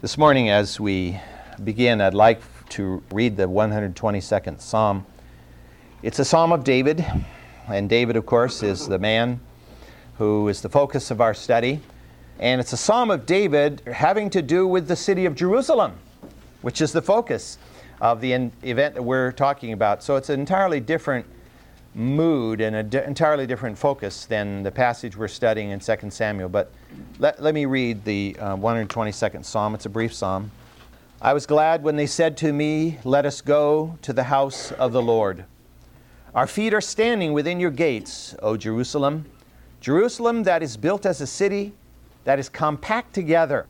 This morning, as we begin, I'd like to read the 122nd Psalm. It's a Psalm of David, and David, of course, is the man who is the focus of our study. And it's a Psalm of David having to do with the city of Jerusalem, which is the focus of the event that we're talking about. So it's an entirely different mood and an entirely different focus than the passage we're studying in 2 Samuel. But let, let me read the uh, 122nd Psalm. It's a brief psalm. I was glad when they said to me, Let us go to the house of the Lord. Our feet are standing within your gates, O Jerusalem. Jerusalem that is built as a city that is compact together,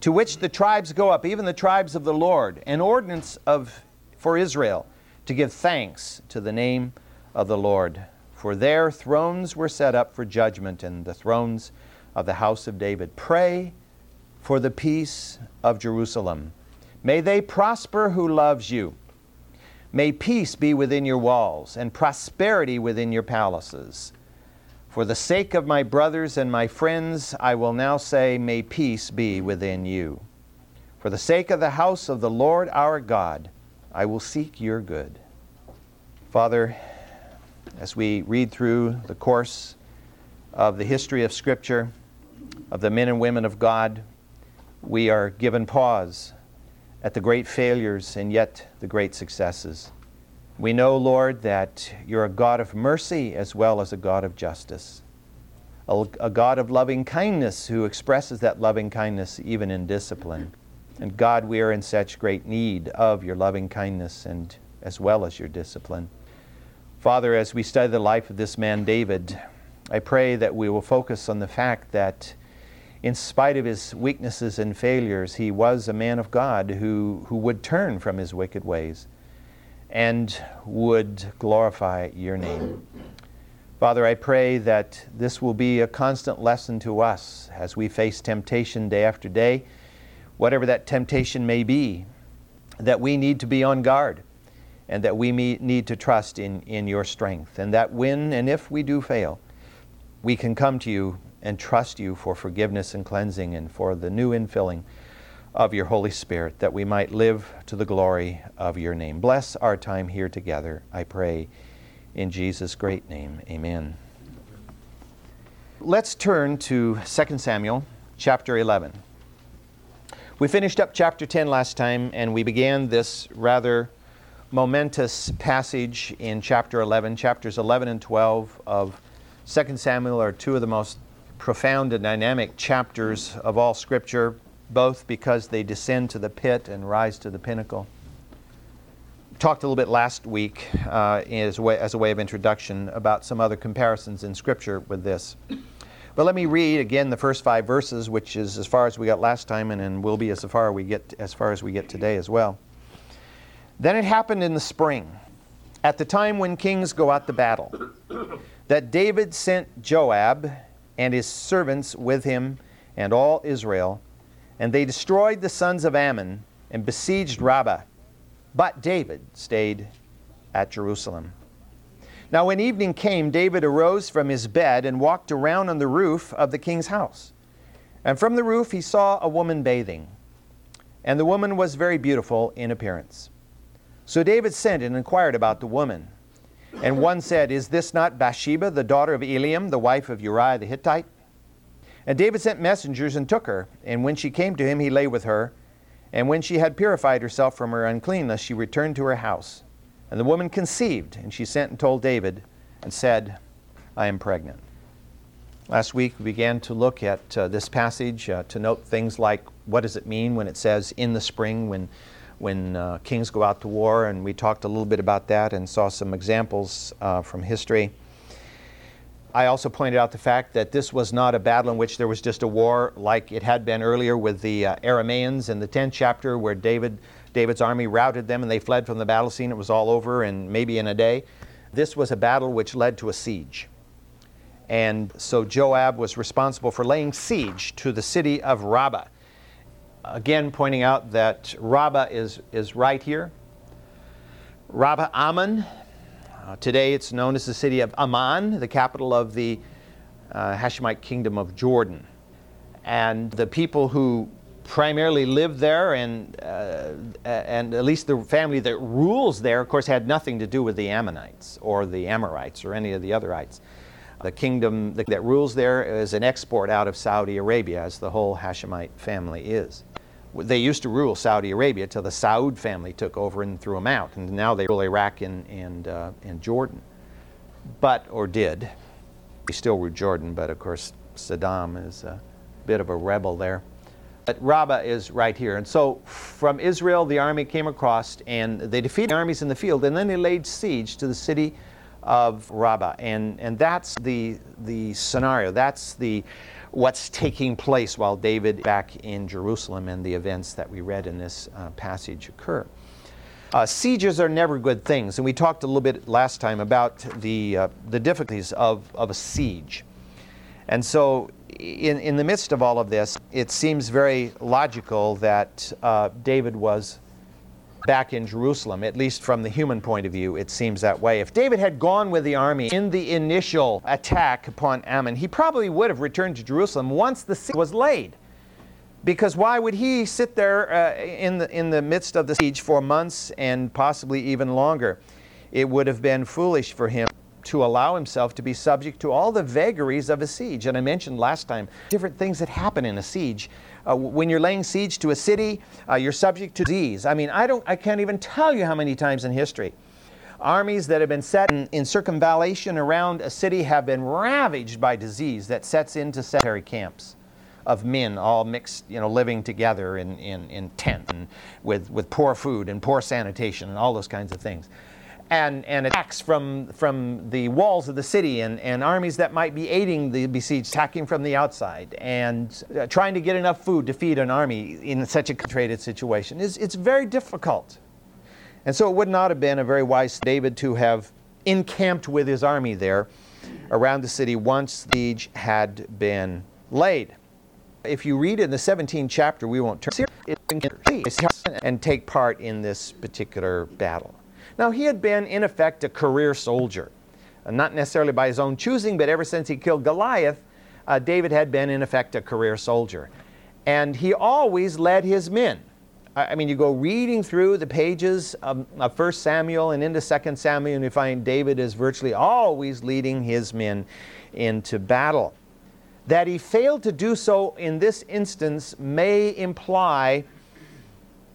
to which the tribes go up, even the tribes of the Lord, an ordinance of, for Israel to give thanks to the name of the Lord. For there thrones were set up for judgment, and the thrones of the house of David. Pray for the peace of Jerusalem. May they prosper who loves you. May peace be within your walls, and prosperity within your palaces. For the sake of my brothers and my friends, I will now say, May peace be within you. For the sake of the house of the Lord our God, I will seek your good. Father, as we read through the course of the history of Scripture, of the men and women of God, we are given pause at the great failures and yet the great successes. We know, Lord, that you're a God of mercy as well as a God of justice, a, God of loving kindness who expresses that loving kindness even in discipline. And God, we are in such great need of your loving kindness and as well as your discipline. Father, as we study the life of this man, David, I pray that we will focus on the fact that in spite of his weaknesses and failures, he was a man of God who, who would turn from his wicked ways and would glorify your name. Father, I pray that this will be a constant lesson to us as we face temptation day after day, whatever that temptation may be, that we need to be on guard and that we need to trust in, in your strength. And that when and if we do fail, we can come to you and trust you for forgiveness and cleansing and for the new infilling of your Holy Spirit, that we might live to the glory of your name. Bless our time here together, I pray, in Jesus' great name. Amen. Let's turn to 2 Samuel chapter 11. We finished up chapter 10 last time, and we began this rather momentous passage in chapter 11. Chapters 11 and 12 of 2 Samuel are two of the most profound and dynamic chapters of all Scripture, both because they descend to the pit and rise to the pinnacle. Talked a little bit last week uh, as, a way, as a way of introduction about some other comparisons in Scripture with this. But let me read again the first five verses, which is as far as we got last time, and, and will be as far we get as far as we get today as well. Then it happened in the spring, at the time when kings go out to battle, that David sent Joab and his servants with him and all Israel, and they destroyed the sons of Ammon and besieged Rabbah. But David stayed at Jerusalem. Now, when evening came, David arose from his bed and walked around on the roof of the king's house. And from the roof he saw a woman bathing, and the woman was very beautiful in appearance. So David sent and inquired about the woman. And one said, Is this not Bathsheba, the daughter of Eliam, the wife of Uriah the Hittite? And David sent messengers and took her. And when she came to him, he lay with her. And when she had purified herself from her uncleanness, she returned to her house. And the woman conceived, and she sent and told David, and said, I am pregnant. Last week we began to look at uh, this passage uh, to note things like what does it mean when it says in the spring, when when uh, kings go out to war, and we talked a little bit about that and saw some examples uh, from history. I also pointed out the fact that this was not a battle in which there was just a war like it had been earlier with the uh, Arameans in the 10th chapter, where David, David's army routed them and they fled from the battle scene. It was all over and maybe in a day. This was a battle which led to a siege. And so Joab was responsible for laying siege to the city of Rabbah again pointing out that Rabbah is, is right here. Rabbah Ammon, uh, today it's known as the city of Amman, the capital of the uh, Hashemite kingdom of Jordan. And the people who primarily lived there, and, uh, and at least the family that rules there, of course, had nothing to do with the Ammonites or the Amorites or any of the otherites. The kingdom that rules there is an export out of Saudi Arabia, as the whole Hashemite family is. They used to rule Saudi Arabia till the Saud family took over and threw them out, and now they rule Iraq and, and, uh, and Jordan. But, or did. They still rule Jordan, but of course, Saddam is a bit of a rebel there. But Rabbah is right here. And so from Israel, the army came across and they defeated armies in the field, and then they laid siege to the city of Rabbah. And, and that's the, the scenario. That's the, what's taking place while David back in Jerusalem and the events that we read in this uh, passage occur. Uh, sieges are never good things, and we talked a little bit last time about the, uh, the difficulties of, of a siege. And so in, in the midst of all of this, it seems very logical that uh, David was back in Jerusalem, at least from the human point of view, it seems that way. If David had gone with the army in the initial attack upon Ammon, he probably would have returned to Jerusalem once the siege was laid. Because why would he sit there uh, in, the, in the midst of the siege for months and possibly even longer? It would have been foolish for him to allow himself to be subject to all the vagaries of a siege. And I mentioned last time different things that happen in a siege. Uh, when you're laying siege to a city, uh, you're subject to disease. I mean, I, don't, I can't even tell you how many times in history armies that have been set in, in circumvallation around a city have been ravaged by disease that sets into cemetery camps of men all mixed, you know, living together in, in, in tents and with, with poor food and poor sanitation and all those kinds of things and, and attacks from, from the walls of the city and, and armies that might be aiding the besieged, attacking from the outside, and uh, trying to get enough food to feed an army in such a concentrated situation is it's very difficult. And so it would not have been a very wise David to have encamped with his army there around the city once the siege had been laid. If you read in the 17th chapter, we won't turn and take part in this particular battle. Now, he had been, in effect, a career soldier. Uh, not necessarily by his own choosing, but ever since he killed Goliath, uh, David had been, in effect, a career soldier. And he always led his men. I mean, you go reading through the pages of, of 1 Samuel and into 2 Samuel, and you find David is virtually always leading his men into battle. That he failed to do so in this instance may imply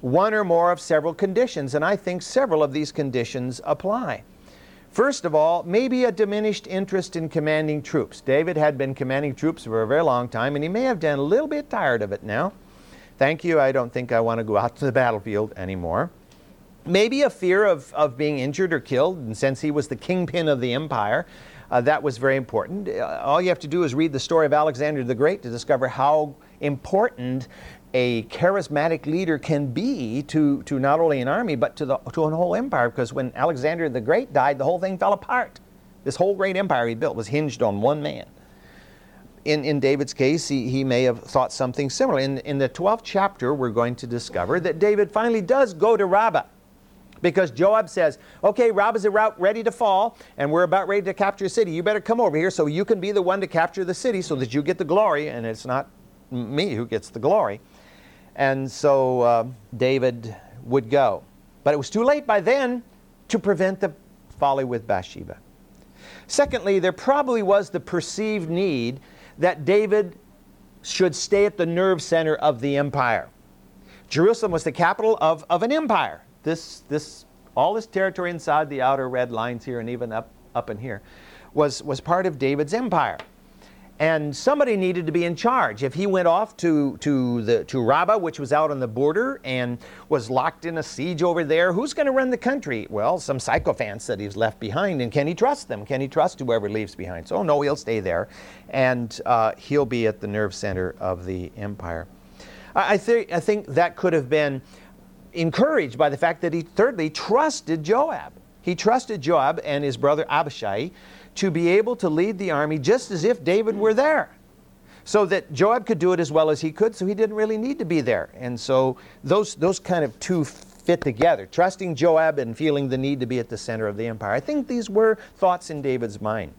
one or more of several conditions, and I think several of these conditions apply. First of all, maybe a diminished interest in commanding troops. David had been commanding troops for a very long time, and he may have been a little bit tired of it now. Thank you, I don't think I want to go out to the battlefield anymore. Maybe a fear of, of being injured or killed, and since he was the kingpin of the empire, uh, that was very important. Uh, all you have to do is read the story of Alexander the Great to discover how important a charismatic leader can be to, to not only an army but to, the, to a whole empire because when Alexander the Great died, the whole thing fell apart. This whole great empire he built was hinged on one man. In, in David's case, he, he may have thought something similar. In, in the 12th chapter, we're going to discover that David finally does go to Rabbah because Joab says, Okay, Rabbah's about ready to fall, and we're about ready to capture a city. You better come over here so you can be the one to capture the city so that you get the glory, and it's not me who gets the glory. And so uh, David would go. But it was too late by then to prevent the folly with Bathsheba. Secondly, there probably was the perceived need that David should stay at the nerve center of the empire. Jerusalem was the capital of, of an empire. This, this, all this territory inside the outer red lines here and even up, up in here was, was part of David's empire and somebody needed to be in charge. If he went off to, to, the, to Rabbah, which was out on the border, and was locked in a siege over there, who's going to run the country? Well, some sycophants that he's left behind, and can he trust them? Can he trust whoever leaves behind? So, no, he'll stay there, and uh, he'll be at the nerve center of the empire. I, th- I think that could have been encouraged by the fact that he, thirdly, trusted Joab. He trusted Joab and his brother Abishai to be able to lead the army just as if David were there. So that Joab could do it as well as he could, so he didn't really need to be there. And so those, those kind of two fit together, trusting Joab and feeling the need to be at the center of the empire. I think these were thoughts in David's mind.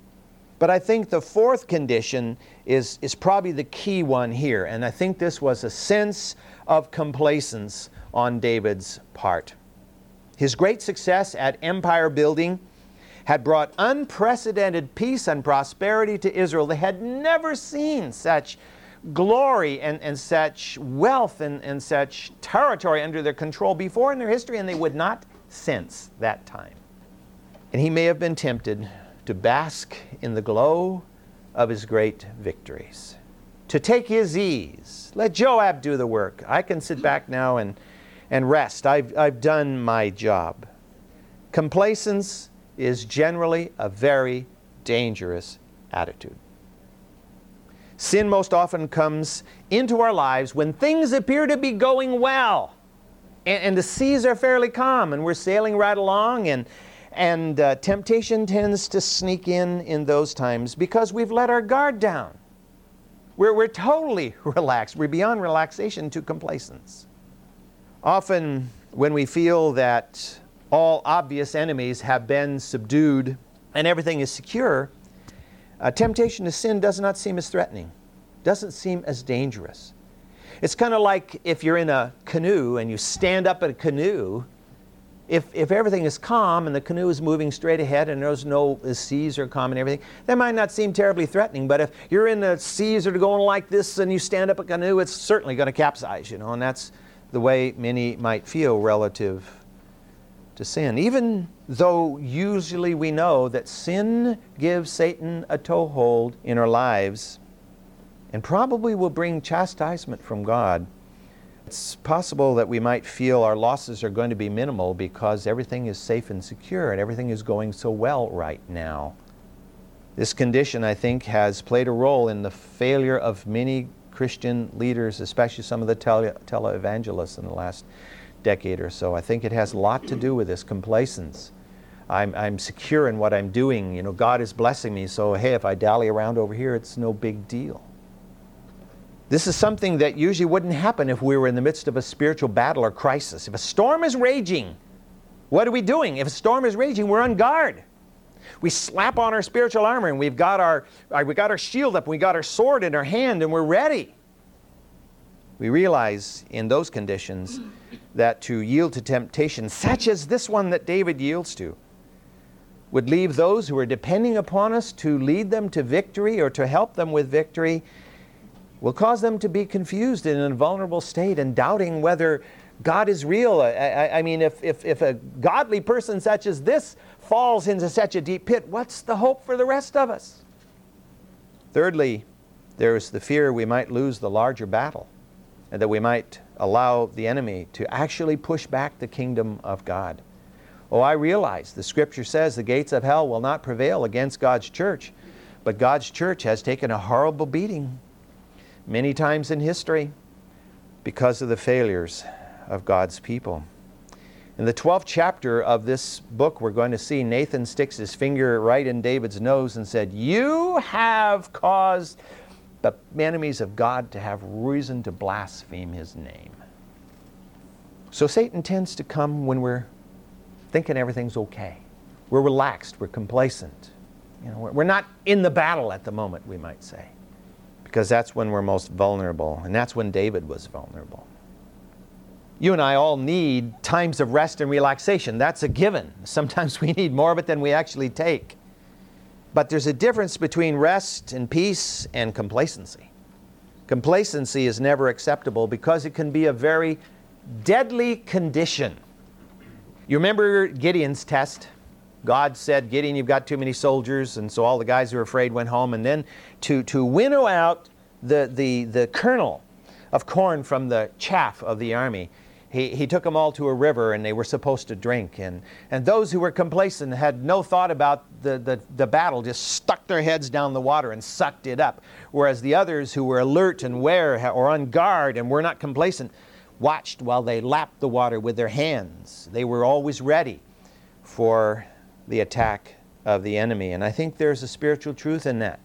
But I think the fourth condition is, is probably the key one here, and I think this was a sense of complacence on David's part. His great success at empire building had brought unprecedented peace and prosperity to Israel. They had never seen such glory and, and such wealth and, and such territory under their control before in their history, and they would not since that time. And he may have been tempted to bask in the glow of his great victories, to take his ease. Let Joab do the work. I can sit back now and, and rest. I've, I've done my job. Complacence is generally a very dangerous attitude. Sin most often comes into our lives when things appear to be going well and, and the seas are fairly calm and we're sailing right along and, and uh, temptation tends to sneak in in those times because we've let our guard down. We're, we're totally relaxed. We're beyond relaxation to complacence. Often, when we feel that all obvious enemies have been subdued and everything is secure, uh, temptation to sin does not seem as threatening, doesn't seem as dangerous. It's kind of like if you're in a canoe and you stand up in a canoe if, if everything is calm and the canoe is moving straight ahead and there's no the seas are calm and everything, that might not seem terribly threatening. But if you're in the seas that are going like this and you stand up a canoe, it's certainly going to capsize, you know, and that's the way many might feel relative to sin. Even though usually we know that sin gives Satan a toehold in our lives and probably will bring chastisement from God it's possible that we might feel our losses are going to be minimal because everything is safe and secure and everything is going so well right now. This condition, I think, has played a role in the failure of many Christian leaders, especially some of the tele- televangelists in the last decade or so. I think it has a lot to do with this complacence. I'm, I'm secure in what I'm doing. You know, God is blessing me, so hey, if I dally around over here, it's no big deal. This is something that usually wouldn't happen if we were in the midst of a spiritual battle or crisis. If a storm is raging, what are we doing? If a storm is raging, we're on guard. We slap on our spiritual armor and we've got our, uh, we got our shield up, and we got our sword in our hand, and we're ready. We realize in those conditions that to yield to temptation, such as this one that David yields to, would leave those who are depending upon us to lead them to victory or to help them with victory will cause them to be confused in a vulnerable state and doubting whether God is real. I, I, I, mean, if, if, if a godly person such as this falls into such a deep pit, what's the hope for the rest of us? Thirdly, there is the fear we might lose the larger battle that we might allow the enemy to actually push back the kingdom of God. Oh, I realize the scripture says the gates of hell will not prevail against God's church, but God's church has taken a horrible beating many times in history because of the failures of God's people. In the 12th chapter of this book, we're going to see Nathan sticks his finger right in David's nose and said, You have caused the enemies of God to have reason to blaspheme his name. So Satan tends to come when we're thinking everything's okay. We're relaxed, we're complacent. You know, we're not in the battle at the moment, we might say because that's when we're most vulnerable, and that's when David was vulnerable. You and I all need times of rest and relaxation. That's a given. Sometimes we need more of it than we actually take. But there's a difference between rest and peace and complacency. Complacency is never acceptable because it can be a very deadly condition. You remember Gideon's test? God said, Gideon, you've got too many soldiers, and so all the guys who were afraid went home. And then to, to winnow out the, the, the kernel of corn from the chaff of the army, he, he took them all to a river and they were supposed to drink. And, and those who were complacent had no thought about the, the, the battle, just stuck their heads down the water and sucked it up. Whereas the others who were alert and aware or on guard and were not complacent watched while they lapped the water with their hands. They were always ready for the attack of the enemy. And I think there's a spiritual truth in that.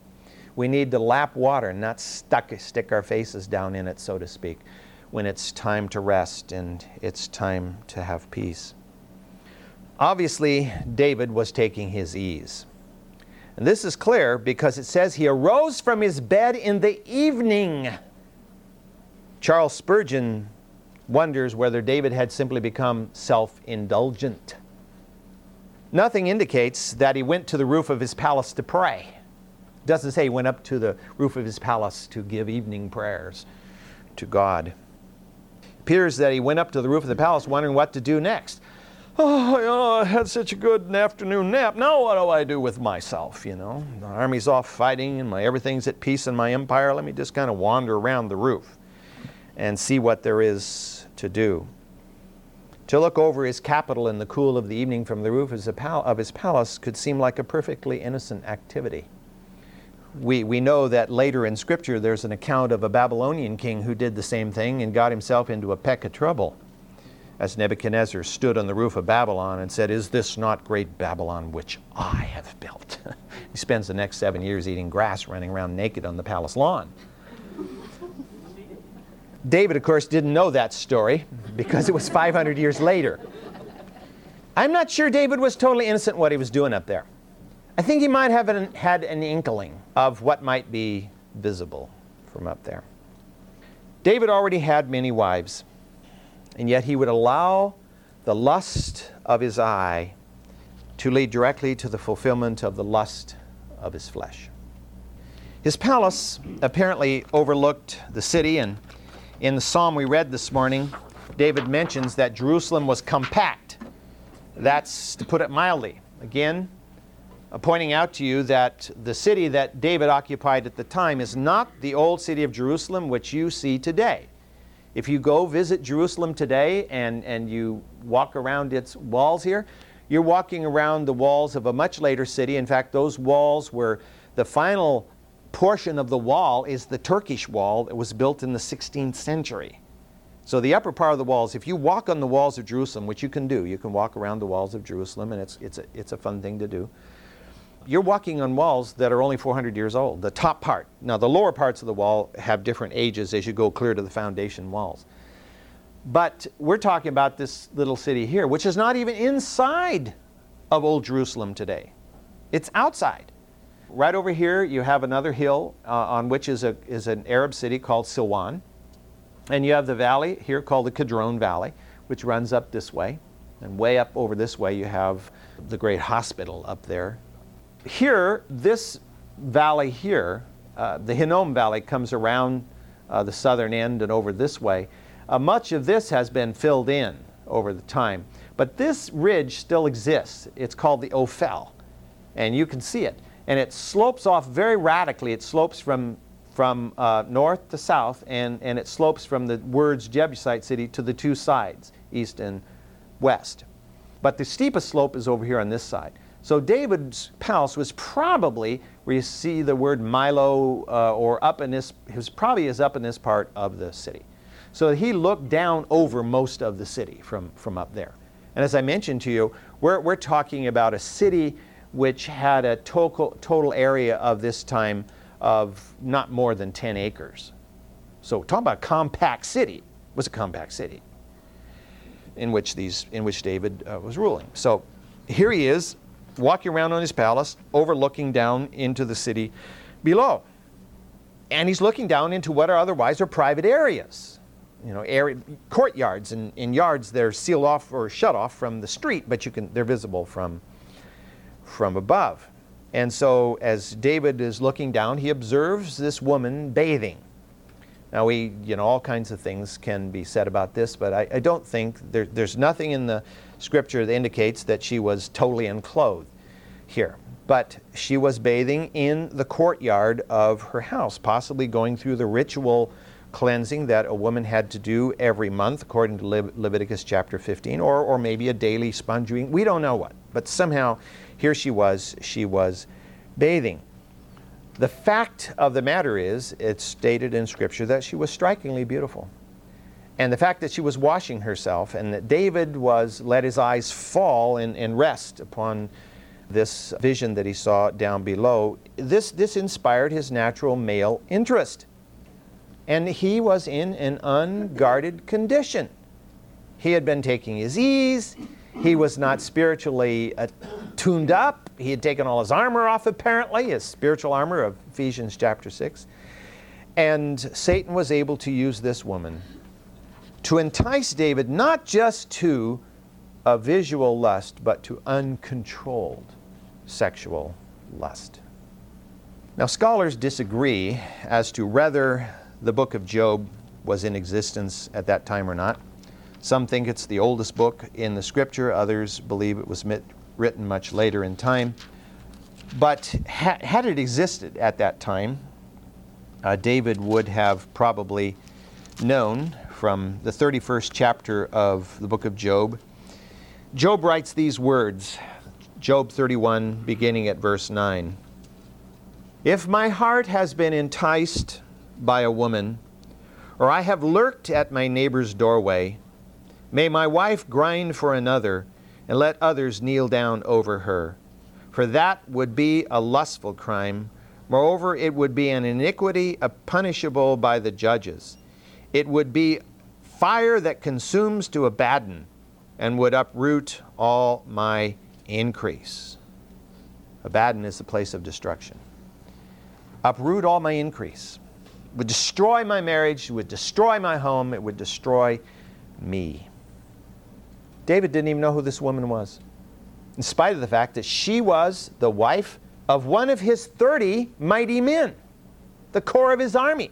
We need to lap water, not stuck, stick our faces down in it, so to speak, when it's time to rest and it's time to have peace. Obviously, David was taking his ease. And this is clear because it says he arose from his bed in the evening. Charles Spurgeon wonders whether David had simply become self indulgent. Nothing indicates that he went to the roof of his palace to pray. Doesn't say he went up to the roof of his palace to give evening prayers to God. Appears that he went up to the roof of the palace wondering what to do next. Oh, you know, I had such a good afternoon nap. Now what do I do with myself? You know, the army's off fighting and my everything's at peace in my empire. Let me just kind of wander around the roof and see what there is to do. To look over his capital in the cool of the evening from the roof of his palace could seem like a perfectly innocent activity. We, we know that later in Scripture there's an account of a Babylonian king who did the same thing and got himself into a peck of trouble as Nebuchadnezzar stood on the roof of Babylon and said, Is this not great Babylon which I have built? he spends the next seven years eating grass, running around naked on the palace lawn. David, of course, didn't know that story because it was 500 years later. I'm not sure David was totally innocent what he was doing up there. I think he might have an, had an inkling of what might be visible from up there. David already had many wives, and yet he would allow the lust of his eye to lead directly to the fulfillment of the lust of his flesh. His palace apparently overlooked the city and in the psalm we read this morning, David mentions that Jerusalem was compact. That's to put it mildly. Again, Uh, pointing out to you that the city that David occupied at the time is not the old city of Jerusalem which you see today. If you go visit Jerusalem today and, and you walk around its walls here, you're walking around the walls of a much later city. In fact, those walls were the final portion of the wall is the Turkish wall that was built in the 16th century. So the upper part of the walls, if you walk on the walls of Jerusalem, which you can do, you can walk around the walls of Jerusalem, and it's, it's, a, it's a fun thing to do. You're walking on walls that are only 400 years old, the top part. Now, the lower parts of the wall have different ages as you go clear to the foundation walls. But we're talking about this little city here, which is not even inside of Old Jerusalem today. It's outside. Right over here, you have another hill uh, on which is, a, is an Arab city called Silwan. And you have the valley here called the Kidron Valley, which runs up this way. And way up over this way, you have the great hospital up there. Here, this valley here, uh, the Hinnom Valley, comes around uh, the southern end and over this way. Uh, much of this has been filled in over the time. But this ridge still exists. It's called the Ophel, and you can see it and it slopes off very radically. It slopes from, from uh, north to south, and, and it slopes from the words Jebusite city to the two sides, east and west. But the steepest slope is over here on this side. So David's palace was probably where you see the word Millo uh, or up in this, he was probably is up in this part of the city. So he looked down over most of the city from, from up there. And as I mentioned to you, we're, we're talking about a city which had a total, total area of this time of not more than 10 acres. So talking about a compact city, it was a compact city in which these in which David uh, was ruling. So here he is walking around on his palace overlooking down into the city below. And he's looking down into what are otherwise are private areas. You know, area, courtyards and, and yards they're sealed off or shut off from the street, but you can they're visible from from above. And so, as David is looking down, he observes this woman bathing. Now, we, you know, all kinds of things can be said about this, but I, I don't think there, there's nothing in the scripture indicates that she was totally unclothed here. But she was bathing in the courtyard of her house, possibly going through the ritual cleansing that a woman had to do every month, according to Le- Leviticus chapter 15, or, or maybe a daily sponging. We don't know what. But somehow here she was, she was bathing. The fact of the matter is, it's stated in Scripture that she was strikingly beautiful. And the fact that she was washing herself and that David was let his eyes fall and, and rest upon this vision that he saw down below, this, this inspired his natural male interest. And he was in an unguarded condition. He had been taking his ease, He was not spiritually uh, tuned up. He had taken all his armor off, apparently, his spiritual armor of Ephesians chapter 6. And Satan was able to use this woman to entice David not just to a visual lust, but to uncontrolled sexual lust. Now, scholars disagree as to whether the book of Job was in existence at that time or not. Some think it's the oldest book in the scripture, others believe it was mit- written much later in time. But ha- had it existed at that time, uh, David would have probably known from the 31st chapter of the book of Job. Job writes these words, Job 31, beginning at verse 9. If my heart has been enticed by a woman, or I have lurked at my neighbor's doorway, may my wife grind for another, and let others kneel down over her. For that would be a lustful crime. Moreover, it would be an iniquity punishable by the judges. It would be fire that consumes to Abaddon, and would uproot all my increase. Abaddon is the place of destruction. Uproot all my increase. Would destroy my marriage, would destroy my home, it would destroy me. David didn't even know who this woman was, in spite of the fact that she was the wife of one of his 30 mighty men, the core of his army.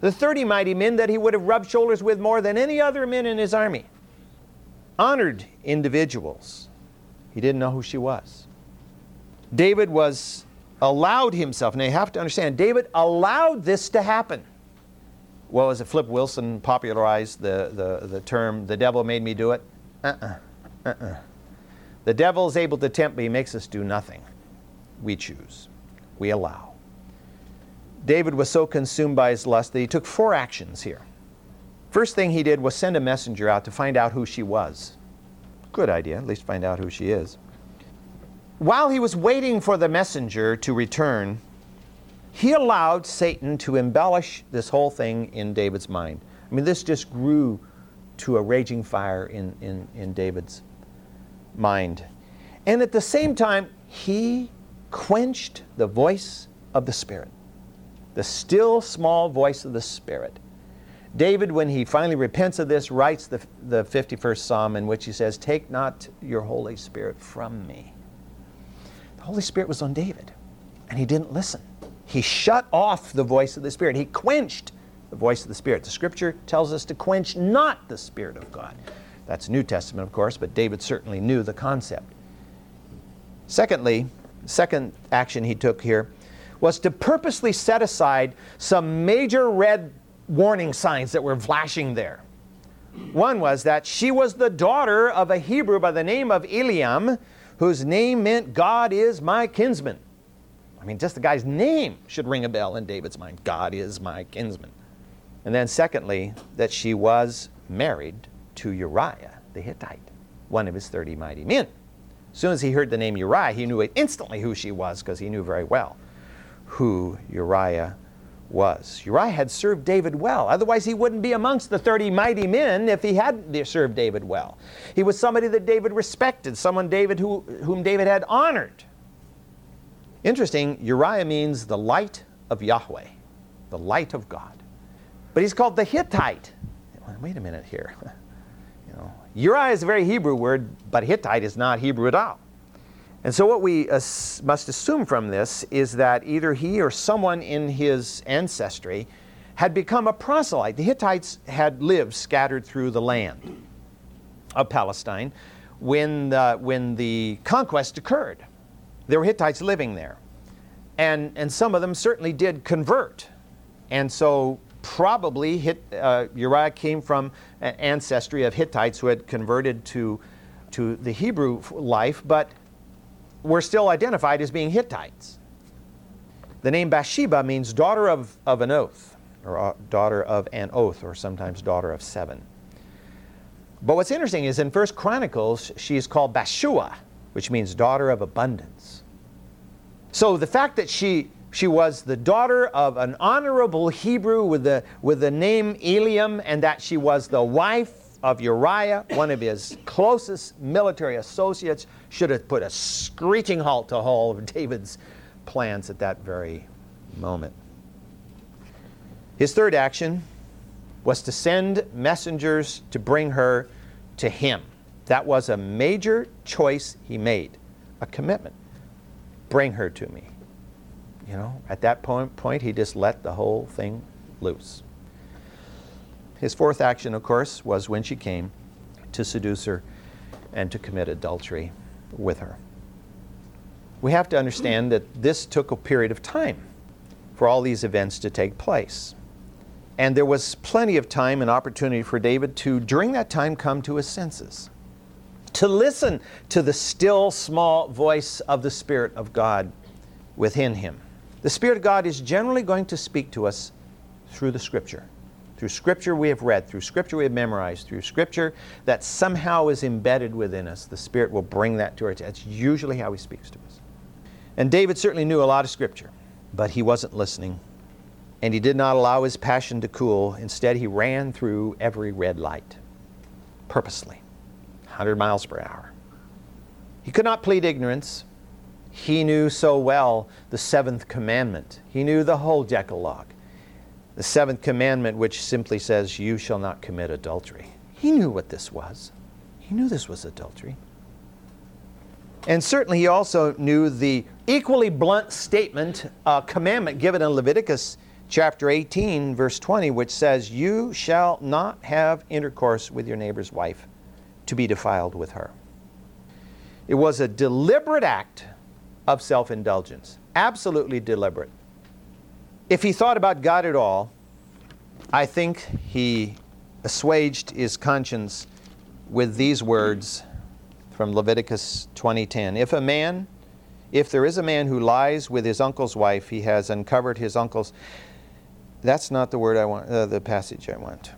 The 30 mighty men that he would have rubbed shoulders with more than any other men in his army. Honored individuals. He didn't know who she was. David was allowed himself, and you have to understand, David allowed this to happen. Well, as Flip Wilson popularized the, the, the term, the devil made me do it? Uh-uh. Uh-uh. The devil is able to tempt, me, he makes us do nothing. We choose. We allow. David was so consumed by his lust that he took four actions here. First thing he did was send a messenger out to find out who she was. Good idea, at least find out who she is. While he was waiting for the messenger to return, he allowed Satan to embellish this whole thing in David's mind. I mean, this just grew to a raging fire in, in, in David's mind. And at the same time, he quenched the voice of the Spirit, the still small voice of the Spirit. David, when he finally repents of this, writes the, the 51st Psalm in which he says, Take not your Holy Spirit from me. The Holy Spirit was on David, and he didn't listen. He shut off the voice of the Spirit. He quenched the voice of the Spirit. The scripture tells us to quench not the Spirit of God. That's New Testament, of course, but David certainly knew the concept. Secondly, second action he took here was to purposely set aside some major red warning signs that were flashing there. One was that she was the daughter of a Hebrew by the name of Eliam, whose name meant God is my kinsman. I mean, just the guy's name should ring a bell in David's mind. God is my kinsman. And then, secondly, that she was married to Uriah the Hittite, one of his 30 mighty men. As soon as he heard the name Uriah, he knew instantly who she was because he knew very well who Uriah was. Uriah had served David well. Otherwise, he wouldn't be amongst the 30 mighty men if he hadn't served David well. He was somebody that David respected, someone David who, whom David had honored. Interesting, Uriah means the light of Yahweh, the light of God. But he's called the Hittite. Wait a minute here. you know, Uriah is a very Hebrew word, but Hittite is not Hebrew at all. And so, what we must assume from this is that either he or someone in his ancestry had become a proselyte. The Hittites had lived scattered through the land of Palestine when the, when the conquest occurred. There were Hittites living there. And, and some of them certainly did convert. And so probably uh, Uriah came from an ancestry of Hittites who had converted to, to the Hebrew life, but were still identified as being Hittites. The name Bathsheba means daughter of, of an oath, or uh, daughter of an oath, or sometimes daughter of seven. But what's interesting is in First Chronicles, she is called Bathshua, which means daughter of abundance. So the fact that she she was the daughter of an honorable Hebrew with the, with the name Eliam, and that she was the wife of Uriah, one of his closest military associates, should have put a screeching halt to all of David's plans at that very moment. His third action was to send messengers to bring her to him. That was a major choice he made, a commitment. Bring her to me. You know, at that point, point he just let the whole thing loose. His fourth action, of course, was when she came to seduce her and to commit adultery with her. We have to understand that this took a period of time for all these events to take place. And there was plenty of time and opportunity for David to, during that time, come to his senses, to listen to the still small voice of the Spirit of God within him. The Spirit of God is generally going to speak to us through the Scripture. Through Scripture we have read, through Scripture we have memorized, through Scripture that somehow is embedded within us. The Spirit will bring that to our attention. That's usually how He speaks to us. And David certainly knew a lot of Scripture, but he wasn't listening and he did not allow his passion to cool. Instead, he ran through every red light, purposely, 100 miles per hour. He could not plead ignorance. He knew so well the seventh commandment. He knew the whole Decalogue. The seventh commandment, which simply says, You shall not commit adultery. He knew what this was. He knew this was adultery. And certainly he also knew the equally blunt statement, uh, commandment given in Leviticus chapter 18, verse 20, which says, You shall not have intercourse with your neighbor's wife to be defiled with her. It was a deliberate act of self indulgence, absolutely deliberate. If he thought about God at all, I think he assuaged his conscience with these words from Leviticus 20:10. If a man if there is a man who lies with his uncle's wife, he has uncovered his uncle's that's not the word I want, uh, the passage I want.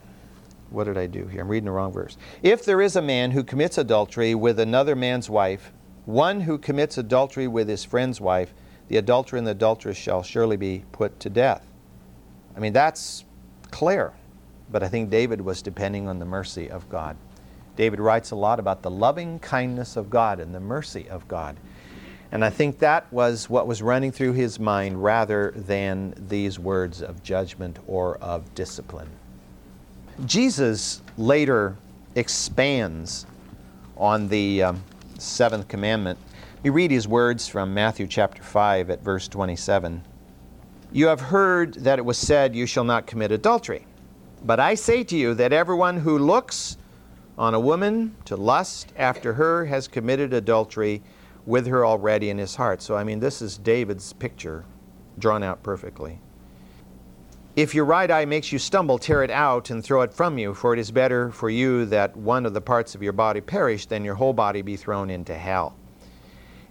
What did I do here? I'm reading the wrong verse. If there is a man who commits adultery with another man's wife, one who commits adultery with his friend's wife, the adulterer and the adulteress shall surely be put to death. I mean, that's clear. But I think David was depending on the mercy of God. David writes a lot about the loving kindness of God and the mercy of God. And I think that was what was running through his mind rather than these words of judgment or of discipline. Jesus later expands on the um, seventh commandment. We read his words from Matthew chapter 5 at verse 27. You have heard that it was said, You shall not commit adultery. But I say to you that everyone who looks on a woman to lust after her has committed adultery with her already in his heart. So, I mean, this is David's picture drawn out perfectly. If your right eye makes you stumble, tear it out and throw it from you, for it is better for you that one of the parts of your body perish than your whole body be thrown into hell.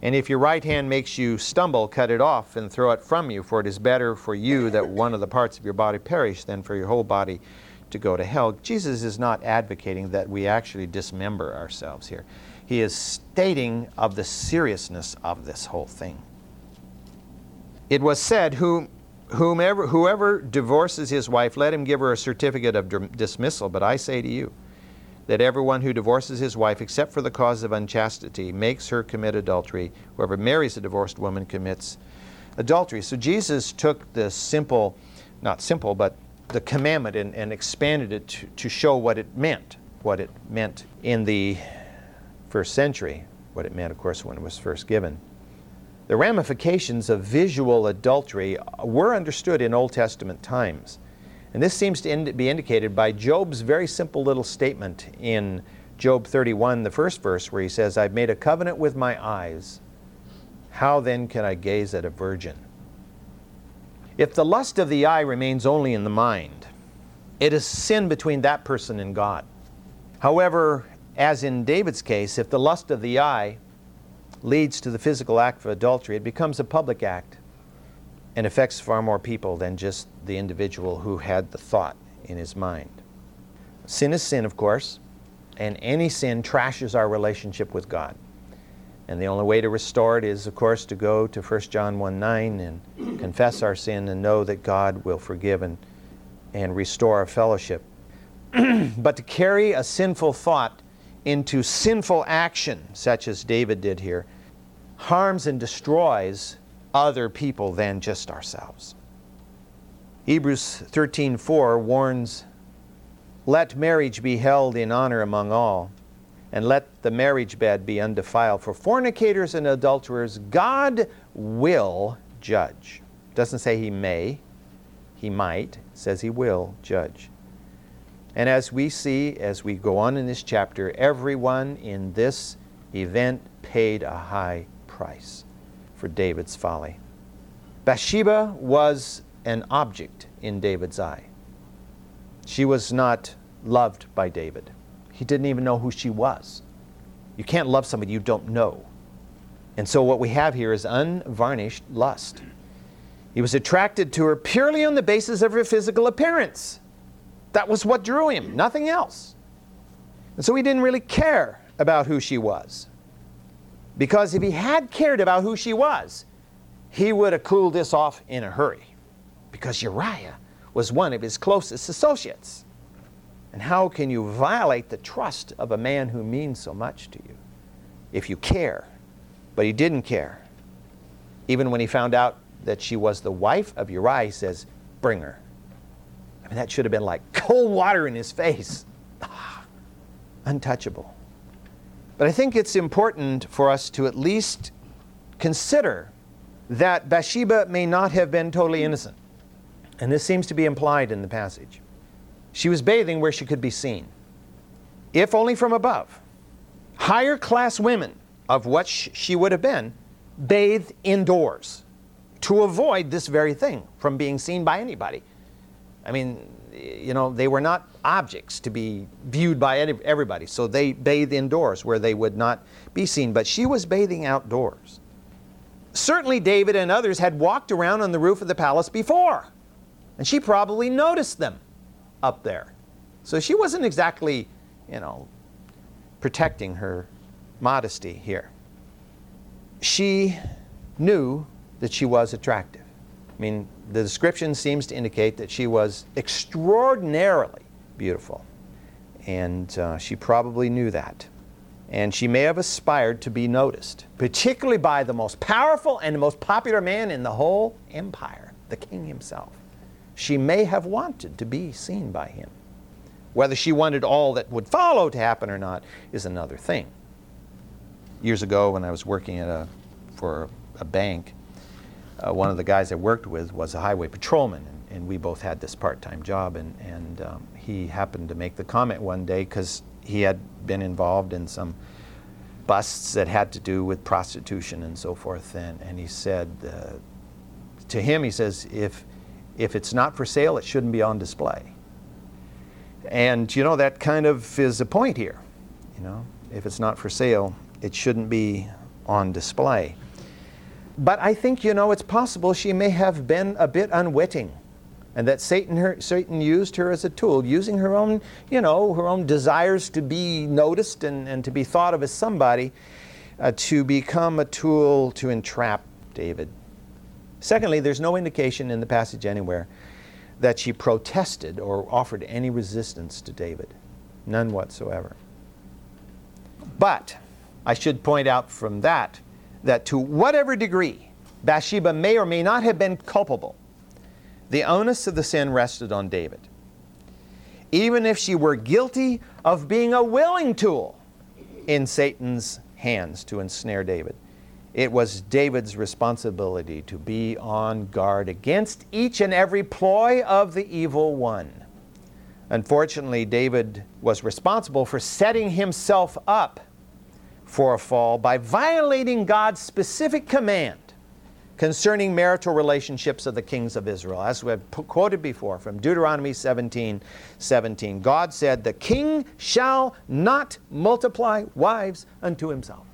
And if your right hand makes you stumble, cut it off and throw it from you, for it is better for you that one of the parts of your body perish than for your whole body to go to hell. Jesus is not advocating that we actually dismember ourselves here. He is stating of the seriousness of this whole thing. It was said, Whom, whomever, whoever divorces his wife, let him give her a certificate of dismissal. But I say to you, that everyone who divorces his wife, except for the cause of unchastity, makes her commit adultery. Whoever marries a divorced woman commits adultery. So Jesus took the simple, not simple, but the commandment and, and expanded it to, to show what it meant, what it meant in the first century, what it meant, of course, when it was first given. The ramifications of visual adultery were understood in Old Testament times. And this seems to be indicated by Job's very simple little statement in Job 31, the first verse, where he says, I've made a covenant with my eyes. How then can I gaze at a virgin? If the lust of the eye remains only in the mind, it is sin between that person and God. However, as in David's case, if the lust of the eye leads to the physical act of adultery, it becomes a public act and affects far more people than just the individual who had the thought in his mind. Sin is sin, of course, and any sin trashes our relationship with God. And the only way to restore it is, of course, to go to 1 John 1 9 and confess our sin and know that God will forgive and, and restore our fellowship but to carry a sinful thought into sinful action, such as David did here, harms and destroys other people than just ourselves. Hebrews 13:4 warns, "Let marriage be held in honor among all, and let the marriage bed be undefiled, for fornicators and adulterers God will judge." Doesn't say he may, he might, says he will judge. And as we see, as we go on in this chapter, everyone in this event paid a high price for David's folly. Bathsheba was an object in David's eye. She was not loved by David. He didn't even know who she was. You can't love somebody you don't know. And so what we have here is unvarnished lust. He was attracted to her purely on the basis of her physical appearance. That was what drew him, nothing else. And so he didn't really care about who she was. Because if he had cared about who she was, he would have cooled this off in a hurry. Because Uriah was one of his closest associates. And how can you violate the trust of a man who means so much to you if you care? But he didn't care. Even when he found out that she was the wife of Uriah, he says, Bring her. I mean, that should have been like cold water in his face. Ah, untouchable. But I think it's important for us to at least consider that Bathsheba may not have been totally innocent. And this seems to be implied in the passage. She was bathing where she could be seen, if only from above. Higher class women of what she would have been bathed indoors to avoid this very thing from being seen by anybody. I mean, you know, they were not objects to be viewed by everybody. So they bathed indoors where they would not be seen. But she was bathing outdoors. Certainly, David and others had walked around on the roof of the palace before. And she probably noticed them up there. So she wasn't exactly, you know, protecting her modesty here. She knew that she was attractive. I mean, the description seems to indicate that she was extraordinarily beautiful. And uh, she probably knew that. And she may have aspired to be noticed, particularly by the most powerful and the most popular man in the whole empire, the king himself. She may have wanted to be seen by him. Whether she wanted all that would follow to happen or not is another thing. Years ago, when I was working at a, for a bank, uh, one of the guys I worked with was a highway patrolman, and, and we both had this part-time job. And, and um, he happened to make the comment one day because he had been involved in some busts that had to do with prostitution and so forth. And, and he said uh, to him, he says, if if it's not for sale, it shouldn't be on display. And you know that kind of is a point here. You know, if it's not for sale, it shouldn't be on display. But I think, you know, it's possible she may have been a bit unwitting and that Satan, her, Satan used her as a tool, using her own, you know, her own desires to be noticed and, and to be thought of as somebody, uh, to become a tool to entrap David. Secondly, there's no indication in the passage anywhere that she protested or offered any resistance to David. None whatsoever. But I should point out from that that to whatever degree Bathsheba may or may not have been culpable, the onus of the sin rested on David. Even if she were guilty of being a willing tool in Satan's hands to ensnare David, it was David's responsibility to be on guard against each and every ploy of the evil one. Unfortunately, David was responsible for setting himself up for a fall by violating God's specific command concerning marital relationships of the kings of Israel. As we have quoted before from Deuteronomy 17 17, God said, The king shall not multiply wives unto himself.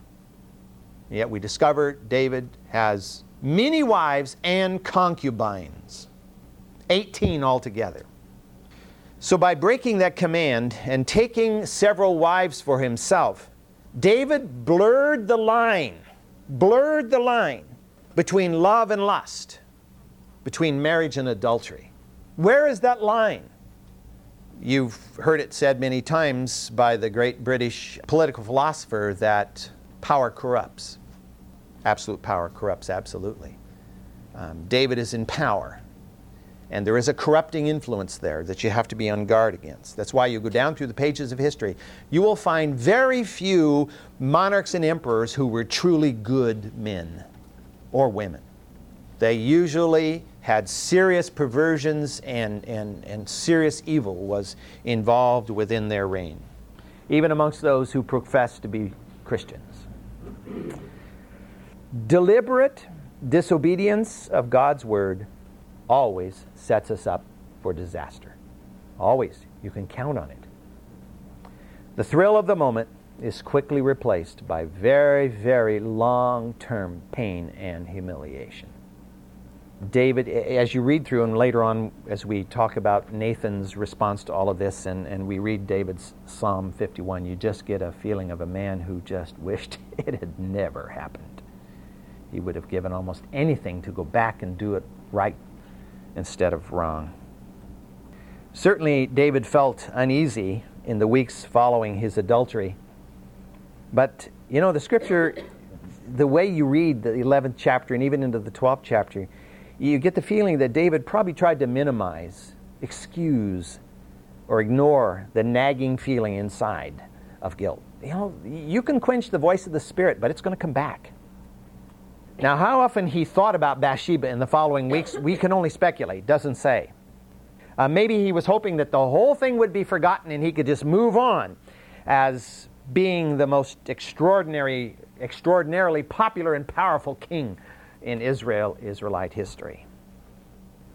Yet we discover David has many wives and concubines, 18 altogether. So, by breaking that command and taking several wives for himself, David blurred the line, blurred the line between love and lust, between marriage and adultery. Where is that line? You've heard it said many times by the great British political philosopher that power corrupts. Absolute power corrupts absolutely. Um, David is in power. And there is a corrupting influence there that you have to be on guard against. That's why you go down through the pages of history. You will find very few monarchs and emperors who were truly good men or women. They usually had serious perversions and, and, and serious evil was involved within their reign, even amongst those who profess to be Christians. Deliberate disobedience of God's word always sets us up for disaster. Always. You can count on it. The thrill of the moment is quickly replaced by very, very long term pain and humiliation. David, as you read through, and later on, as we talk about Nathan's response to all of this, and, and we read David's Psalm 51, you just get a feeling of a man who just wished it had never happened. He would have given almost anything to go back and do it right instead of wrong. Certainly, David felt uneasy in the weeks following his adultery. But, you know, the scripture, the way you read the 11th chapter and even into the 12th chapter, you get the feeling that David probably tried to minimize, excuse, or ignore the nagging feeling inside of guilt. You know, you can quench the voice of the Spirit, but it's going to come back. Now, how often he thought about Bathsheba in the following weeks, we can only speculate, doesn't say. Uh, maybe he was hoping that the whole thing would be forgotten and he could just move on as being the most extraordinary, extraordinarily popular and powerful king in Israel, Israelite history.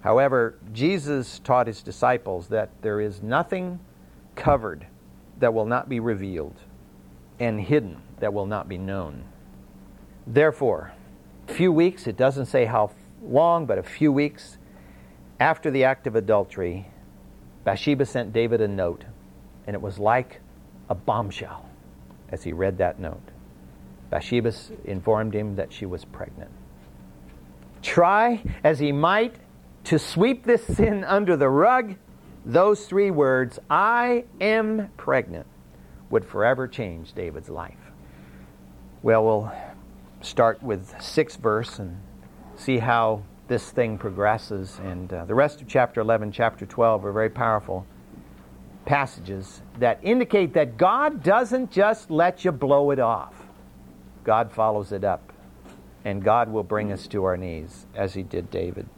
However, Jesus taught his disciples that there is nothing covered that will not be revealed, and hidden that will not be known. Therefore, a few weeks, it doesn't say how long, but a few weeks after the act of adultery, Bathsheba sent David a note, and it was like a bombshell as he read that note. Bathsheba informed him that she was pregnant. Try as he might to sweep this sin under the rug, those three words, I am pregnant, would forever change David's life. Well, we'll start with six verse and see how this thing progresses. And uh, the rest of chapter 11, chapter 12 are very powerful passages that indicate that God doesn't just let you blow it off, God follows it up. And God will bring us to our knees as He did David.